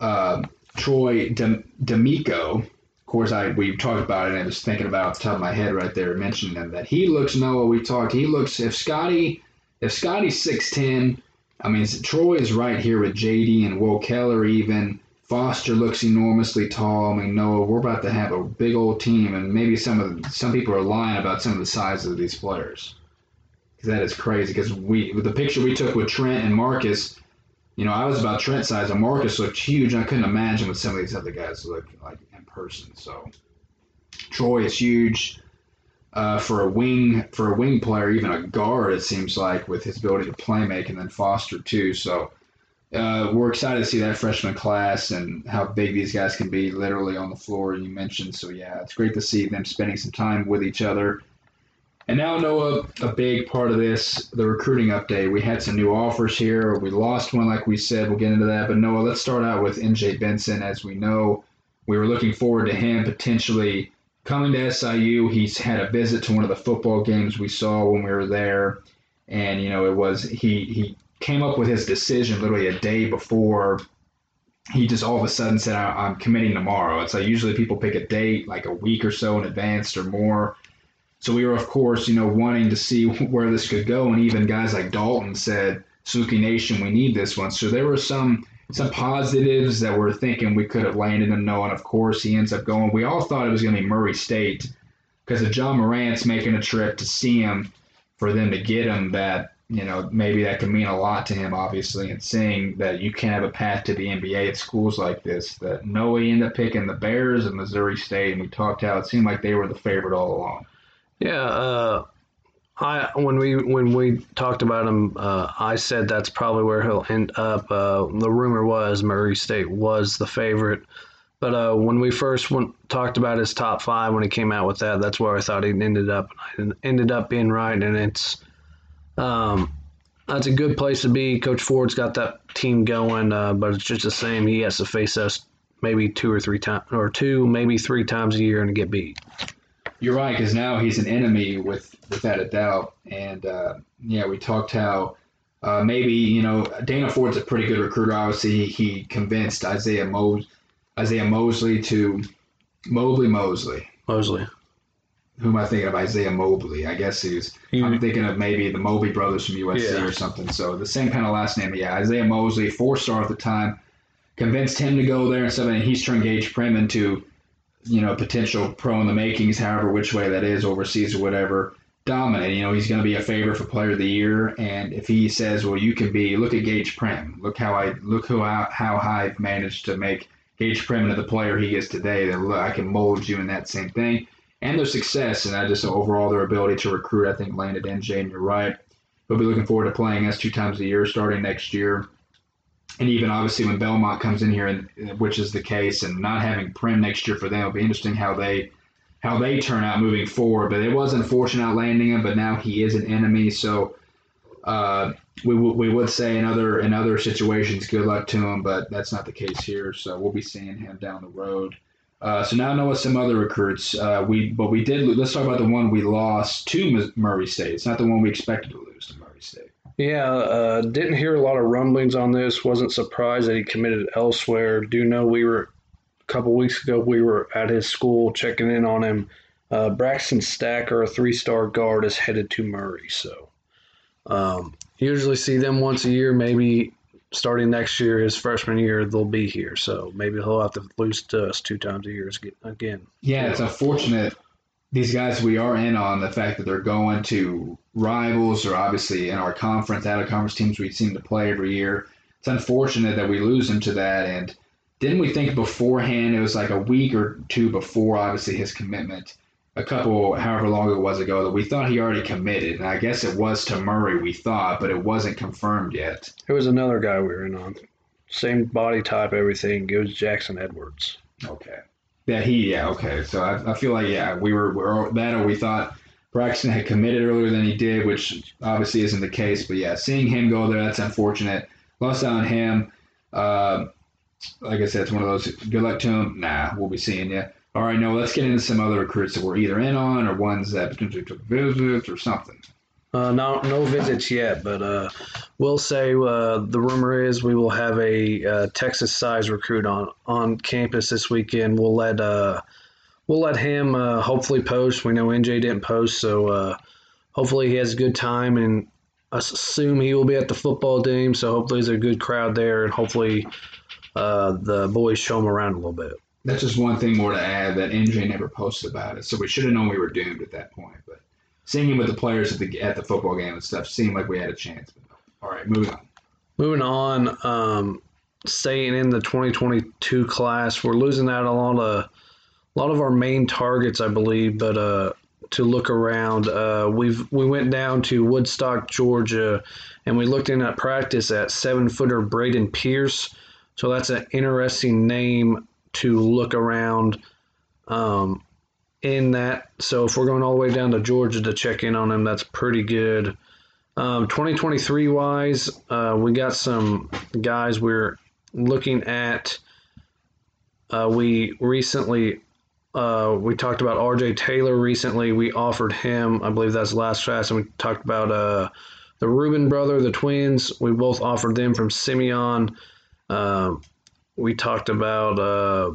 uh, Troy D'Amico, of course, I we talked about it, and I was thinking about off the top of my head right there, mentioning him that he looks. Noah, we talked. He looks. If Scotty, if Scotty's six ten, I mean, Troy is right here with JD and Will Keller even. Foster looks enormously tall. I mean, Noah, we're about to have a big old team, and maybe some of some people are lying about some of the sizes of these players. 'Cause that is crazy. Because we with the picture we took with Trent and Marcus, you know, I was about Trent size, and Marcus looked huge. I couldn't imagine what some of these other guys look like in person. So Troy is huge. Uh, for a wing for a wing player, even a guard, it seems like with his ability to play make, and then Foster too. So uh, we're excited to see that freshman class and how big these guys can be, literally on the floor. You mentioned, so yeah, it's great to see them spending some time with each other. And now, Noah, a big part of this, the recruiting update. We had some new offers here. We lost one, like we said. We'll get into that. But Noah, let's start out with NJ Benson. As we know, we were looking forward to him potentially coming to SIU. He's had a visit to one of the football games we saw when we were there, and you know it was he he came up with his decision literally a day before. He just all of a sudden said, I- "I'm committing tomorrow." It's like usually people pick a date like a week or so in advance or more. So we were, of course, you know, wanting to see <laughs> where this could go, and even guys like Dalton said, "Suki Nation, we need this one." So there were some some positives that we're thinking we could have landed him. No, and of course he ends up going. We all thought it was going to be Murray State because of Ja Morant's making a trip to see him, for them to get him, that you know maybe that could mean a lot to him, obviously. And seeing that you can have a path to the NBA at schools like this, that no, ended up picking the Bears of Missouri State, and we talked how it seemed like they were the favorite all along. Yeah, uh, I when we when we talked about him, uh, I said that's probably where he'll end up. Uh, the rumor was Murray State was the favorite, but uh, when we first went, talked about his top five when he came out with that, that's where I thought he ended up. And I ended up being right, and it's um, that's a good place to be. Coach Ford's got that team going, uh, but it's just the same. He has to face us maybe two or three times, or two, maybe three times a year, and get beat. You're right, because now he's an enemy with without a doubt. And uh, yeah, we talked how uh, maybe you know Dana Ford's a pretty good recruiter. Obviously, he convinced Isaiah Mos Isaiah Mosley to Mobley Mosley. Mosley. Who am I thinking of? Isaiah Mobley. I guess he was. You- I'm thinking of maybe the Mobley brothers from USC Yeah. or something. So the same kind of last name. Yeah, Isaiah Mosley, four star at the time, convinced him to go there and stuff. And he's turned Gaige Prim into, you know, potential pro in the makings, however which way that is, overseas or whatever. Dominant. You know, he's going to be a favorite for Player of the Year. And if he says, "Well, you can be," look at Gaige Prim. Look how I look who I, how I've managed to make Gaige Prim into the player he is today. That look, I can mold you in that same thing and their success, and I just overall their ability to recruit, I think landed NJ. And you're right. He'll be looking forward to playing us two times a year starting next year. and even obviously when Belmont comes in here, and which is the case, and not having Prim next year for them, it'll be interesting how they how they turn out moving forward. But it was unfortunate landing him, but now he is an enemy, so uh, we, w- we would say in other in other situations, good luck to him, but that's not the case here. So we'll be seeing him down the road. Uh, so now I know some other recruits. Uh, we but we did. Let's talk about the one we lost to Murray State. It's not the one we expected to lose to Murray State. Yeah, uh, didn't hear a lot of rumblings on this. Wasn't surprised that he committed elsewhere. Do know we were a couple weeks ago. We were at his school checking in on him. Uh, Braxton Stacker, a three-star guard, is headed to Murray. So um, usually see them once a year. Maybe starting next year, his freshman year, they'll be here. So maybe he'll have to lose to us two times a year again. Yeah, it's unfortunate. These guys we are in on the fact that they're going to rivals or obviously in our conference, out of conference teams we seem to play every year. It's unfortunate that we lose them to that. And didn't we think beforehand, it was like a week or two before, obviously, his commitment, a couple, however long it was ago, that we thought he already committed. And I guess it was to Murray, we thought, but it wasn't confirmed yet. It was another guy we were in on. Same body type, everything. It was Jackson Edwards. Okay. Yeah, he, yeah, okay. So I, I feel like, yeah, we were, we were that or we thought Braxton had committed earlier than he did, which obviously isn't the case. But yeah, seeing him go there, that's unfortunate. Lost out on him. Uh, like I said, it's one of those. Good luck to him. Nah, we'll be seeing you. All right, no, let's get into some other recruits that we're either in on or ones that potentially took visits or something. Uh, no, no visits yet, but uh, we'll say uh, the rumor is we will have a uh, Texas size recruit on on campus this weekend. We'll let uh, we'll let him uh, hopefully post. We know NJ didn't post, so hopefully he has a good time, and I assume he will be at the football game. So hopefully there's a good crowd there, and hopefully the boys show him around a little bit that's just one thing more to add that NJ never posted about it. So we should have known we were doomed at that point. But seeing him with the players at the at the football game and stuff seemed like we had a chance. But all right, moving on. Moving on, um, staying in the 2022 class, we're losing out a lot of a lot of our main targets, I believe. But uh, to look around, uh, we've we went down to Woodstock, Georgia, and we looked in at practice at seven footer Braden Pierce. So that's an interesting name to look around um, in that. So if we're going all the way down to Georgia to check in on him, that's pretty good. Um, 2023 wise, uh, we got some guys we're looking at. Uh, we recently uh, we talked about RJ Taylor recently. We offered him, I believe that's last class, and we talked about uh, the Rubin brother, the twins. We both offered them from Simeon. Uh, we talked about uh,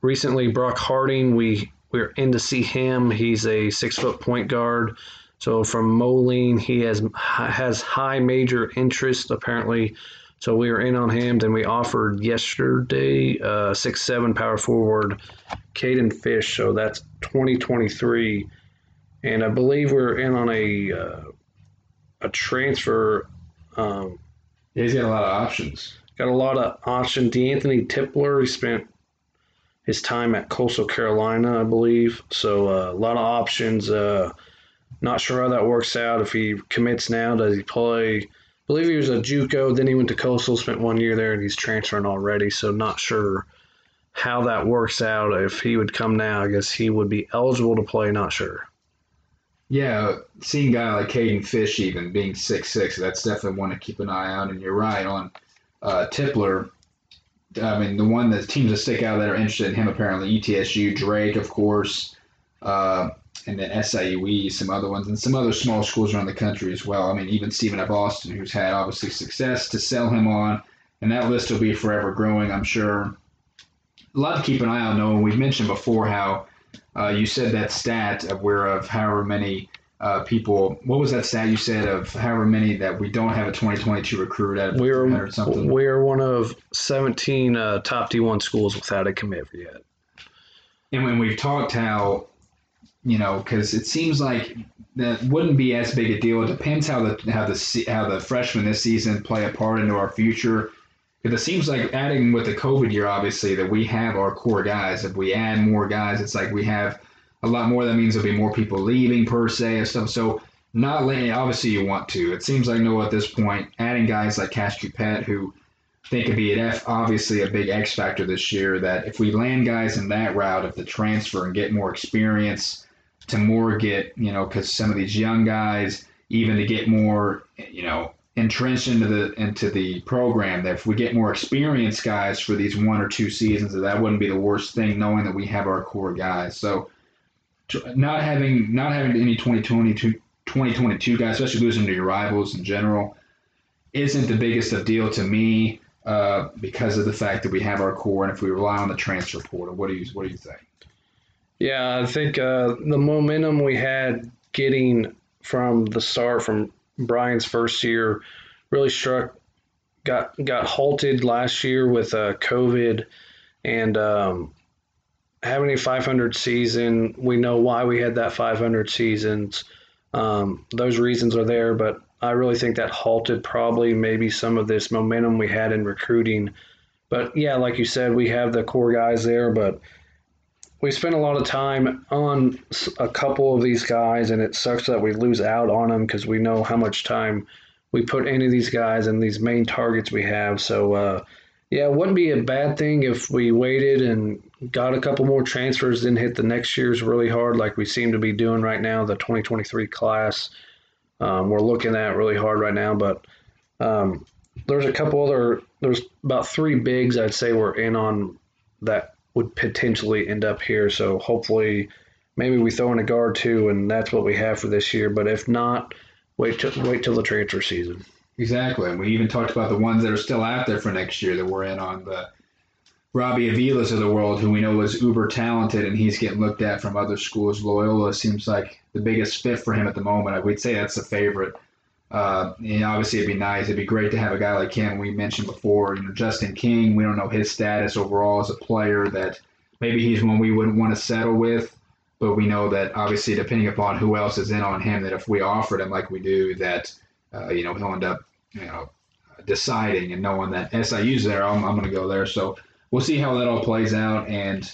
recently Brock Harding. We we're in to see him. He's a six foot point guard. So from Moline, he has has high major interest apparently. So we were in on him. Then we offered yesterday uh, six seven power forward, Caden Fish. So that's 2023, and I believe we're in on a uh, a transfer. Um, yeah, he's got a lot of options. Got a lot of options. D'Anthony Tipler, he spent his time at Coastal Carolina, I believe. So uh, a lot of options. Uh, not sure how that works out. If he commits now, does he play? I believe he was a JUCO. Then he went to Coastal, spent one year there, and he's transferring already. So not sure how that works out. If he would come now, I guess he would be eligible to play. Not sure. Yeah, seeing a guy like Caden Fish even being six six, that's definitely one to keep an eye on. And you're right on uh, Tipler. I mean, the one that teams that stick out that are interested in him apparently ETSU, Drake, of course, uh, and then SIUE, some other ones, and some other small schools around the country as well. I mean, even Stephen F. Austin, who's had obviously success to sell him on, and that list will be forever growing, I'm sure. A lot to keep an eye on, Noah. We've mentioned before how uh, you said that stat of where of however many uh, people. What was that stat you said of however many that we don't have a 2022 recruit at we are something? We are one of 17 uh, top D1 schools without a commit yet. And when we've talked how, you know, because it seems like that wouldn't be as big a deal. It depends how the how the how the freshmen this season play a part into our future. Because it seems like adding with the COVID year, obviously, that we have our core guys. If we add more guys, it's like we have a lot more. That means there'll be more people leaving per se and stuff. So not letting obviously you want to. It seems like no at this point adding guys like Cash Pet who think could be F, obviously a big X factor this year. That if we land guys in that route of the transfer and get more experience, to more get you know, because some of these young guys, even to get more you know entrenched into the into the program that if we get more experienced guys for these one or two seasons that that wouldn't be the worst thing knowing that we have our core guys so not having not having any 2022 2022 guys especially losing to your rivals in general isn't the biggest of deal to me uh, because of the fact that we have our core and if we rely on the transfer portal what do you what do you think? Yeah i think uh, the momentum we had getting from the start from Bryan's first year really struck got got halted last year with uh, COVID and um, having a 500 season. We know why we had that 500 seasons. Um, those reasons are there, but I really think that halted probably maybe some of this momentum we had in recruiting. But yeah, like you said, we have the core guys there, but we spent a lot of time on a couple of these guys, and it sucks that we lose out on them because we know how much time we put into these guys and these main targets we have. So, uh, yeah, it wouldn't be a bad thing if we waited and got a couple more transfers, then hit the next year's really hard, like we seem to be doing right now. The 2023 class, um, we're looking at really hard right now, but um, there's a couple other. There's about three bigs I'd say we're in on that would potentially end up here. So hopefully, maybe we throw in a guard too, and that's what we have for this year. But if not, wait till wait till the transfer season. Exactly, and we even talked about the ones that are still out there for next year that we're in on the Robbie Avilas of the world, who we know is uber talented, and he's getting looked at from other schools. Loyola seems like the biggest fit for him at the moment. We'd say that's the favorite. Uh, and obviously, it'd be nice. It'd be great to have a guy like him. We mentioned before, you know, Justin King. We don't know his status overall as a player. That maybe he's one we wouldn't want to settle with, but we know that obviously, depending upon who else is in on him, that if we offered him like we do, that uh, you know he'll end up, you know, deciding and knowing that SIU's there, I'm, I'm going to go there. So we'll see how that all plays out. And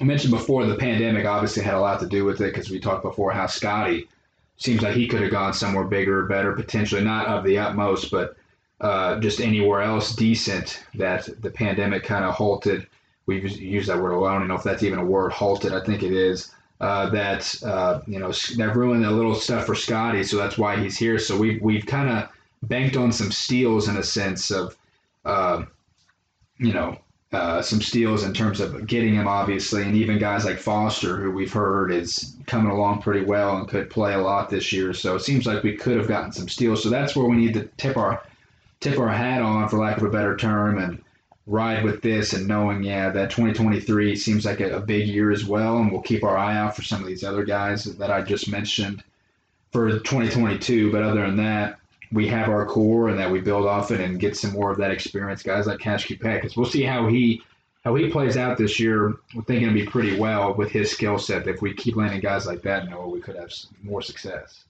I mentioned before the pandemic obviously had a lot to do with it because we talked before how Scotty seems like he could have gone somewhere bigger, or better, potentially not of the utmost, but uh, just anywhere else decent that the pandemic kind of halted. We've used that word alone. I don't know if that's even a word, halted. I think it is. Uh, that uh, you know that ruined a little stuff for Scotty, so that's why he's here. So we've we've kind of banked on some steals in a sense of, uh, you know, uh, some steals in terms of getting him, obviously, and even guys like Foster, who we've heard is coming along pretty well and could play a lot this year. So it seems like we could have gotten some steals. So that's where we need to tip our tip our hat on, for lack of a better term, and ride with this and knowing, yeah, that 2023 seems like a, a big year as well, and we'll keep our eye out for some of these other guys that I just mentioned for 2022. But other than that, we have our core and that we build off it and get some more of that experience. Guys like Cash Peck, because we'll see how he how he plays out this year. We're thinking it'll be pretty well with his skill set. If we keep landing guys like that, Noah, we could have more success.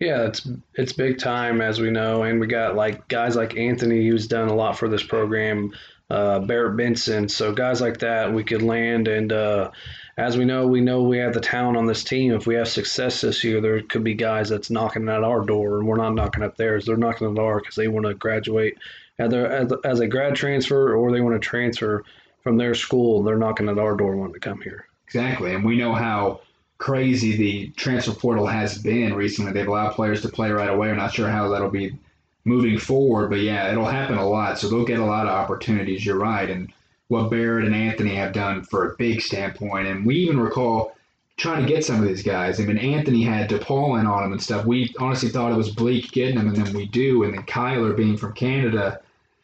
Yeah, it's it's big time as we know, and we got like guys like Anthony who's done a lot for this program, uh, Barret Benson. So guys like that we could land and. Uh, as we know, we know we have the talent on this team. If we have success this year, there could be guys that's knocking at our door, and we're not knocking at theirs. They're knocking at our because they want to graduate either as, as a grad transfer or they want to transfer from their school. They're knocking at our door wanting to come here. Exactly, and we know how crazy the transfer portal has been recently. They've allowed players to play right away. I'm not sure how that'll be moving forward, but yeah, it'll happen a lot. So they'll get a lot of opportunities. You're right, and what Barret and Anthony have done for a big standpoint. And we even recall trying to get some of these guys. I mean, Anthony had DePaul in on him and stuff. We honestly thought it was bleak getting him, and then we do. And then Kyler being from Canada,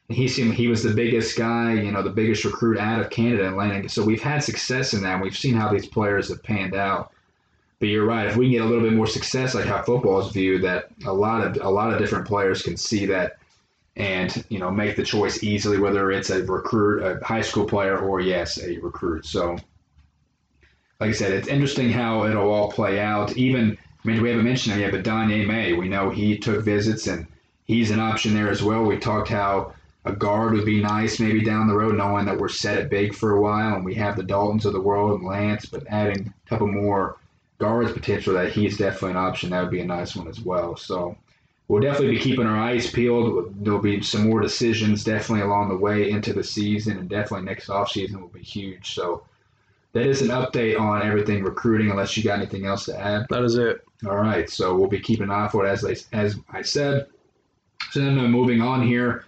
he seemed he was the biggest guy, you know, the biggest recruit out of Canada and landing. So we've had success in that. We've seen how these players have panned out. But you're right. If we can get a little bit more success, like how football is viewed, that a lot of a lot of different players can see that and you know make the choice easily whether it's a recruit a high school player or yes a recruit. So like i said it's interesting how it'll all play out. Even i mean we haven't mentioned him yet but Donye May we know he took visits and he's an option there as well. We talked how a guard would be nice maybe down the road knowing that we're set at big for a while and we have the daltons of the world and lance but adding a couple more guards potential that he's definitely an option that would be a nice one as well so we'll definitely be keeping our eyes peeled. There'll be some more decisions definitely along the way into the season, and definitely next off season will be huge. So that is an update on everything recruiting. Unless you got anything else to add. That is it. All right, so we'll be keeping an eye for it as they, as I said. So then uh, moving on here,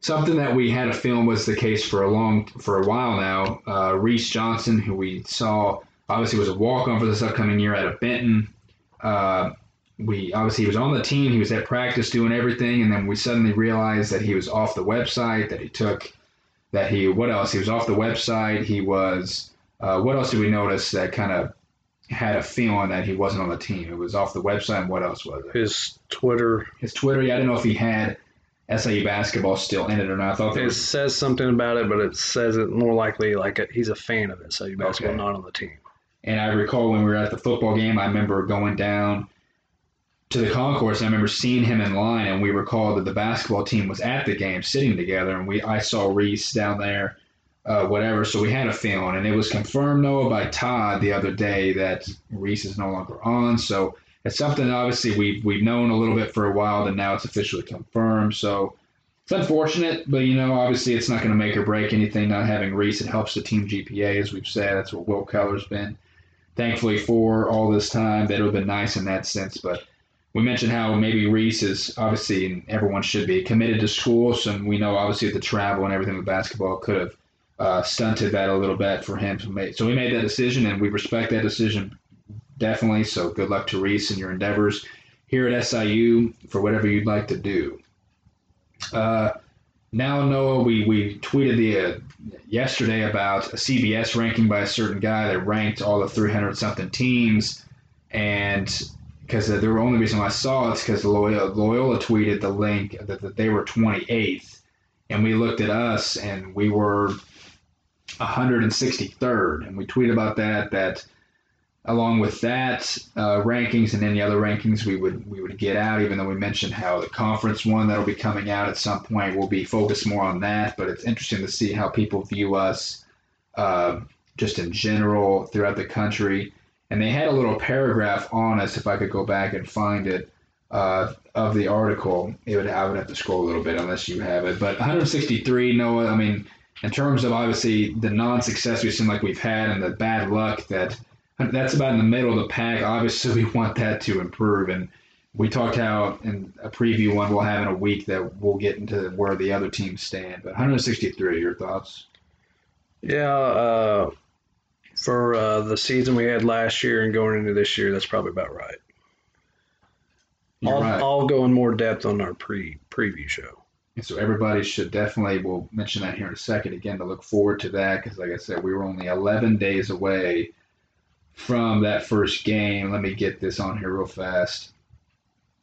something that we had a film was the case for a long for a while now. Uh, Reese Johnson, who we saw obviously was a walk on for this upcoming year out of Benton. Uh, we obviously he was on the team, he was at practice doing everything, and then we suddenly realized that he was off the website, that he took, that he what else? He was off the website. He was uh, what else did we notice that kind of had a feeling that he wasn't on the team? It was off the website. And what else was it? His Twitter. His Twitter. Yeah, I didn't know if he had SIU basketball still in it or not. I thought It was says something about it, but it says it more likely like a, he's a fan of it, so you basketball, Okay. not on the team. And I recall when we were at the football game, I remember going down to the concourse. And I remember seeing him in line, and we recall that the basketball team was at the game, sitting together, and we I saw Reese down there, uh, whatever. So we had a feeling, and it was confirmed Noah by Todd the other day that Reese is no longer on. So it's something obviously we've we've known a little bit for a while, and now it's officially confirmed. So. It's unfortunate, but you know, obviously, it's not going to make or break anything. Not having Reese, it helps the team GPA, as we've said. That's what Will Keller's been thankfully for all this time. That would have been nice in that sense. But we mentioned how maybe Reese is obviously, and everyone should be committed to school. So we know obviously the travel and everything with basketball could have uh, stunted that a little bit for him. So we made that decision, and we respect that decision definitely. So good luck to Reese in your endeavors here at SIU for whatever you'd like to do. Uh, now, Noah, we, we tweeted the uh, yesterday about a CBS ranking by a certain guy that ranked all the 300 something teams, and because the only reason I saw it's because Loyola, Loyola tweeted the link that, that they were 28th, and we looked at us and we were 163rd, and we tweeted about that that along with that uh, rankings and any other rankings we would we would get out even though we mentioned how the conference one that'll be coming out at some point will be focused more on that but it's interesting to see how people view us uh, just in general throughout the country. And they had a little paragraph on us if i could go back and find it uh, of the article. It would i would have to scroll a little bit unless you have it but 163 noah i mean in terms of obviously the non-success we seem like we've had and the bad luck that that's about in the middle of the pack. Obviously, we want that to improve. And we talked how in a preview one we'll have in a week that we'll get into where the other teams stand. But 163, your thoughts? Yeah, uh, for uh, the season we had last year and going into this year, that's probably about right. I'll, right. I'll go in more depth on our pre preview show. And so everybody should definitely, we'll mention that here in a second again to look forward to that because, like I said, we were only 11 days away from that first game. Let me get this on here real fast.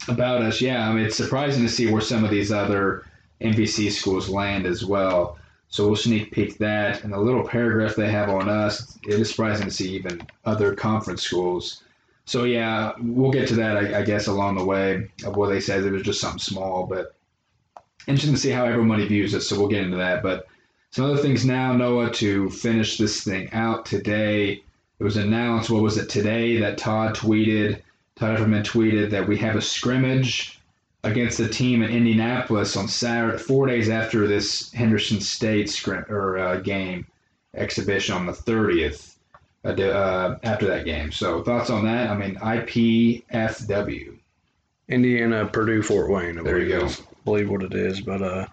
About us, yeah, I mean, it's surprising to see where some of these other MVC schools land as well. So we'll sneak peek that. And the little paragraph they have on us, it is surprising to see even other conference schools. So yeah, we'll get to that, I, I guess, along the way of what they said. It was just something small, but interesting to see how everybody views it. So we'll get into that. But some other things now, Noah, to finish this thing out today. It was announced, what was it today, that Todd tweeted, Todd Everman tweeted that we have a scrimmage against a team in Indianapolis on Saturday, four days after this Henderson State scrim, or uh, game exhibition on the 30th. Uh, uh, after that game, so thoughts on that? I mean, IPFW. Indiana, Purdue, Fort Wayne. I There you go. believe what it is, but uh,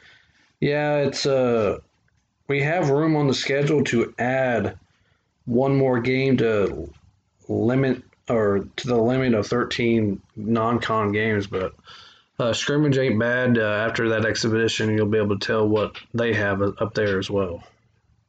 yeah, it's uh, we have room on the schedule to add one more game to limit or to the limit of 13 non-con games, but uh, scrimmage ain't bad. Uh, after that exhibition, you'll be able to tell what they have up there as well.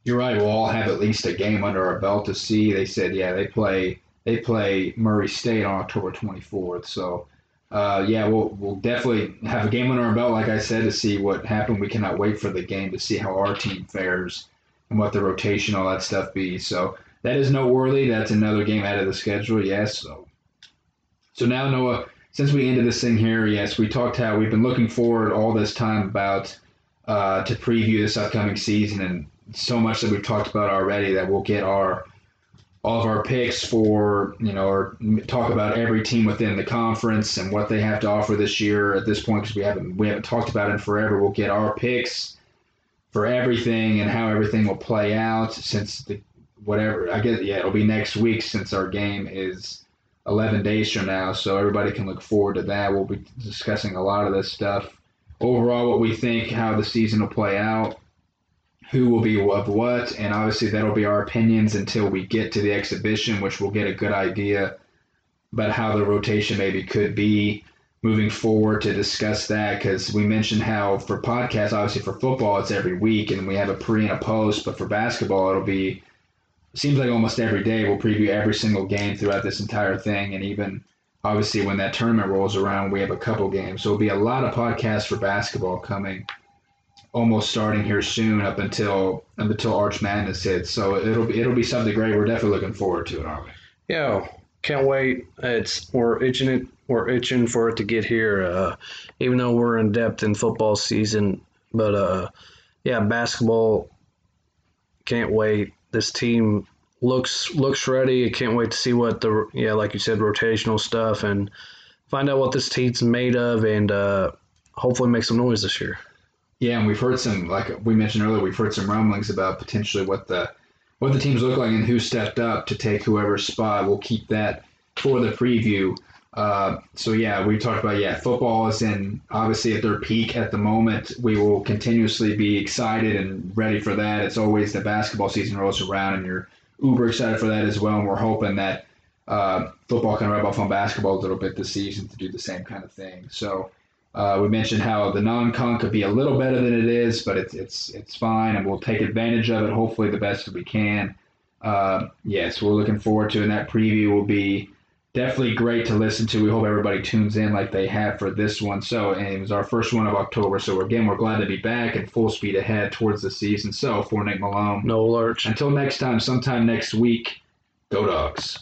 You're right. We'll all have at least a game under our belt to see. They said, yeah, they play they play Murray State on October 24th. So, uh, yeah, we'll we'll definitely have a game under our belt, like I said, to see what happened. We cannot wait for the game to see how our team fares and what the rotation, all that stuff be. So that is noteworthy. That's another game out of the schedule. Yes. So, so now Noah, since we ended this thing here, yes, we talked how we've been looking forward all this time about uh, to preview this upcoming season and so much that we've talked about already that we'll get our all of our picks for you know, or talk about every team within the conference and what they have to offer this year. At this point, because we haven't we haven't talked about it in forever, we'll get our picks for everything and how everything will play out since the whatever. I guess yeah it'll be next week since our game is 11 days from now so everybody can look forward to that. We'll be discussing a lot of this stuff. Overall what we think how the season will play out who will be of what and obviously that'll be our opinions until we get to the exhibition which we'll get a good idea about how the rotation maybe could be moving forward to discuss that because we mentioned how for podcasts obviously for football it's every week and we have a pre and a post but for basketball it'll be seems like almost every day we'll preview every single game throughout this entire thing, and even obviously when that tournament rolls around, we have a couple games. So it'll be a lot of podcasts for basketball coming, almost starting here soon up until up until Arch Madness hits. So it'll be it'll be something great. We're definitely looking forward to it, aren't we? Yeah, can't wait. It's we're itching it. We're itching for it to get here. Uh, even though we're in depth in football season, but uh, yeah, basketball. Can't wait this team looks looks ready. I can't wait to see what the yeah, like you said, rotational stuff and find out what this team's made of, and uh, hopefully make some noise this year. Yeah, and we've heard some like we mentioned earlier. We've heard some rumblings about potentially what the what the teams look like and who stepped up to take whoever's spot. We'll keep that for the preview. Uh, so yeah, we talked about yeah, football is in obviously at their peak at the moment. We will continuously be excited and ready for that. It's always the basketball season rolls around, and you're uber excited for that as well. And we're hoping that uh, football can rub off on basketball a little bit this season to do the same kind of thing. So uh, we mentioned how the non-con could be a little better than it is, but it's it's it's fine, and we'll take advantage of it. Hopefully, the best that we can. Uh, yes, we're looking forward to, and that preview will be definitely great to listen to. We hope everybody tunes in like they have for this one. So, and it was our first one of October. So, again, we're glad to be back and full speed ahead towards the season. So, for Nick Malone, no lurch. Until next time, sometime next week, go dogs.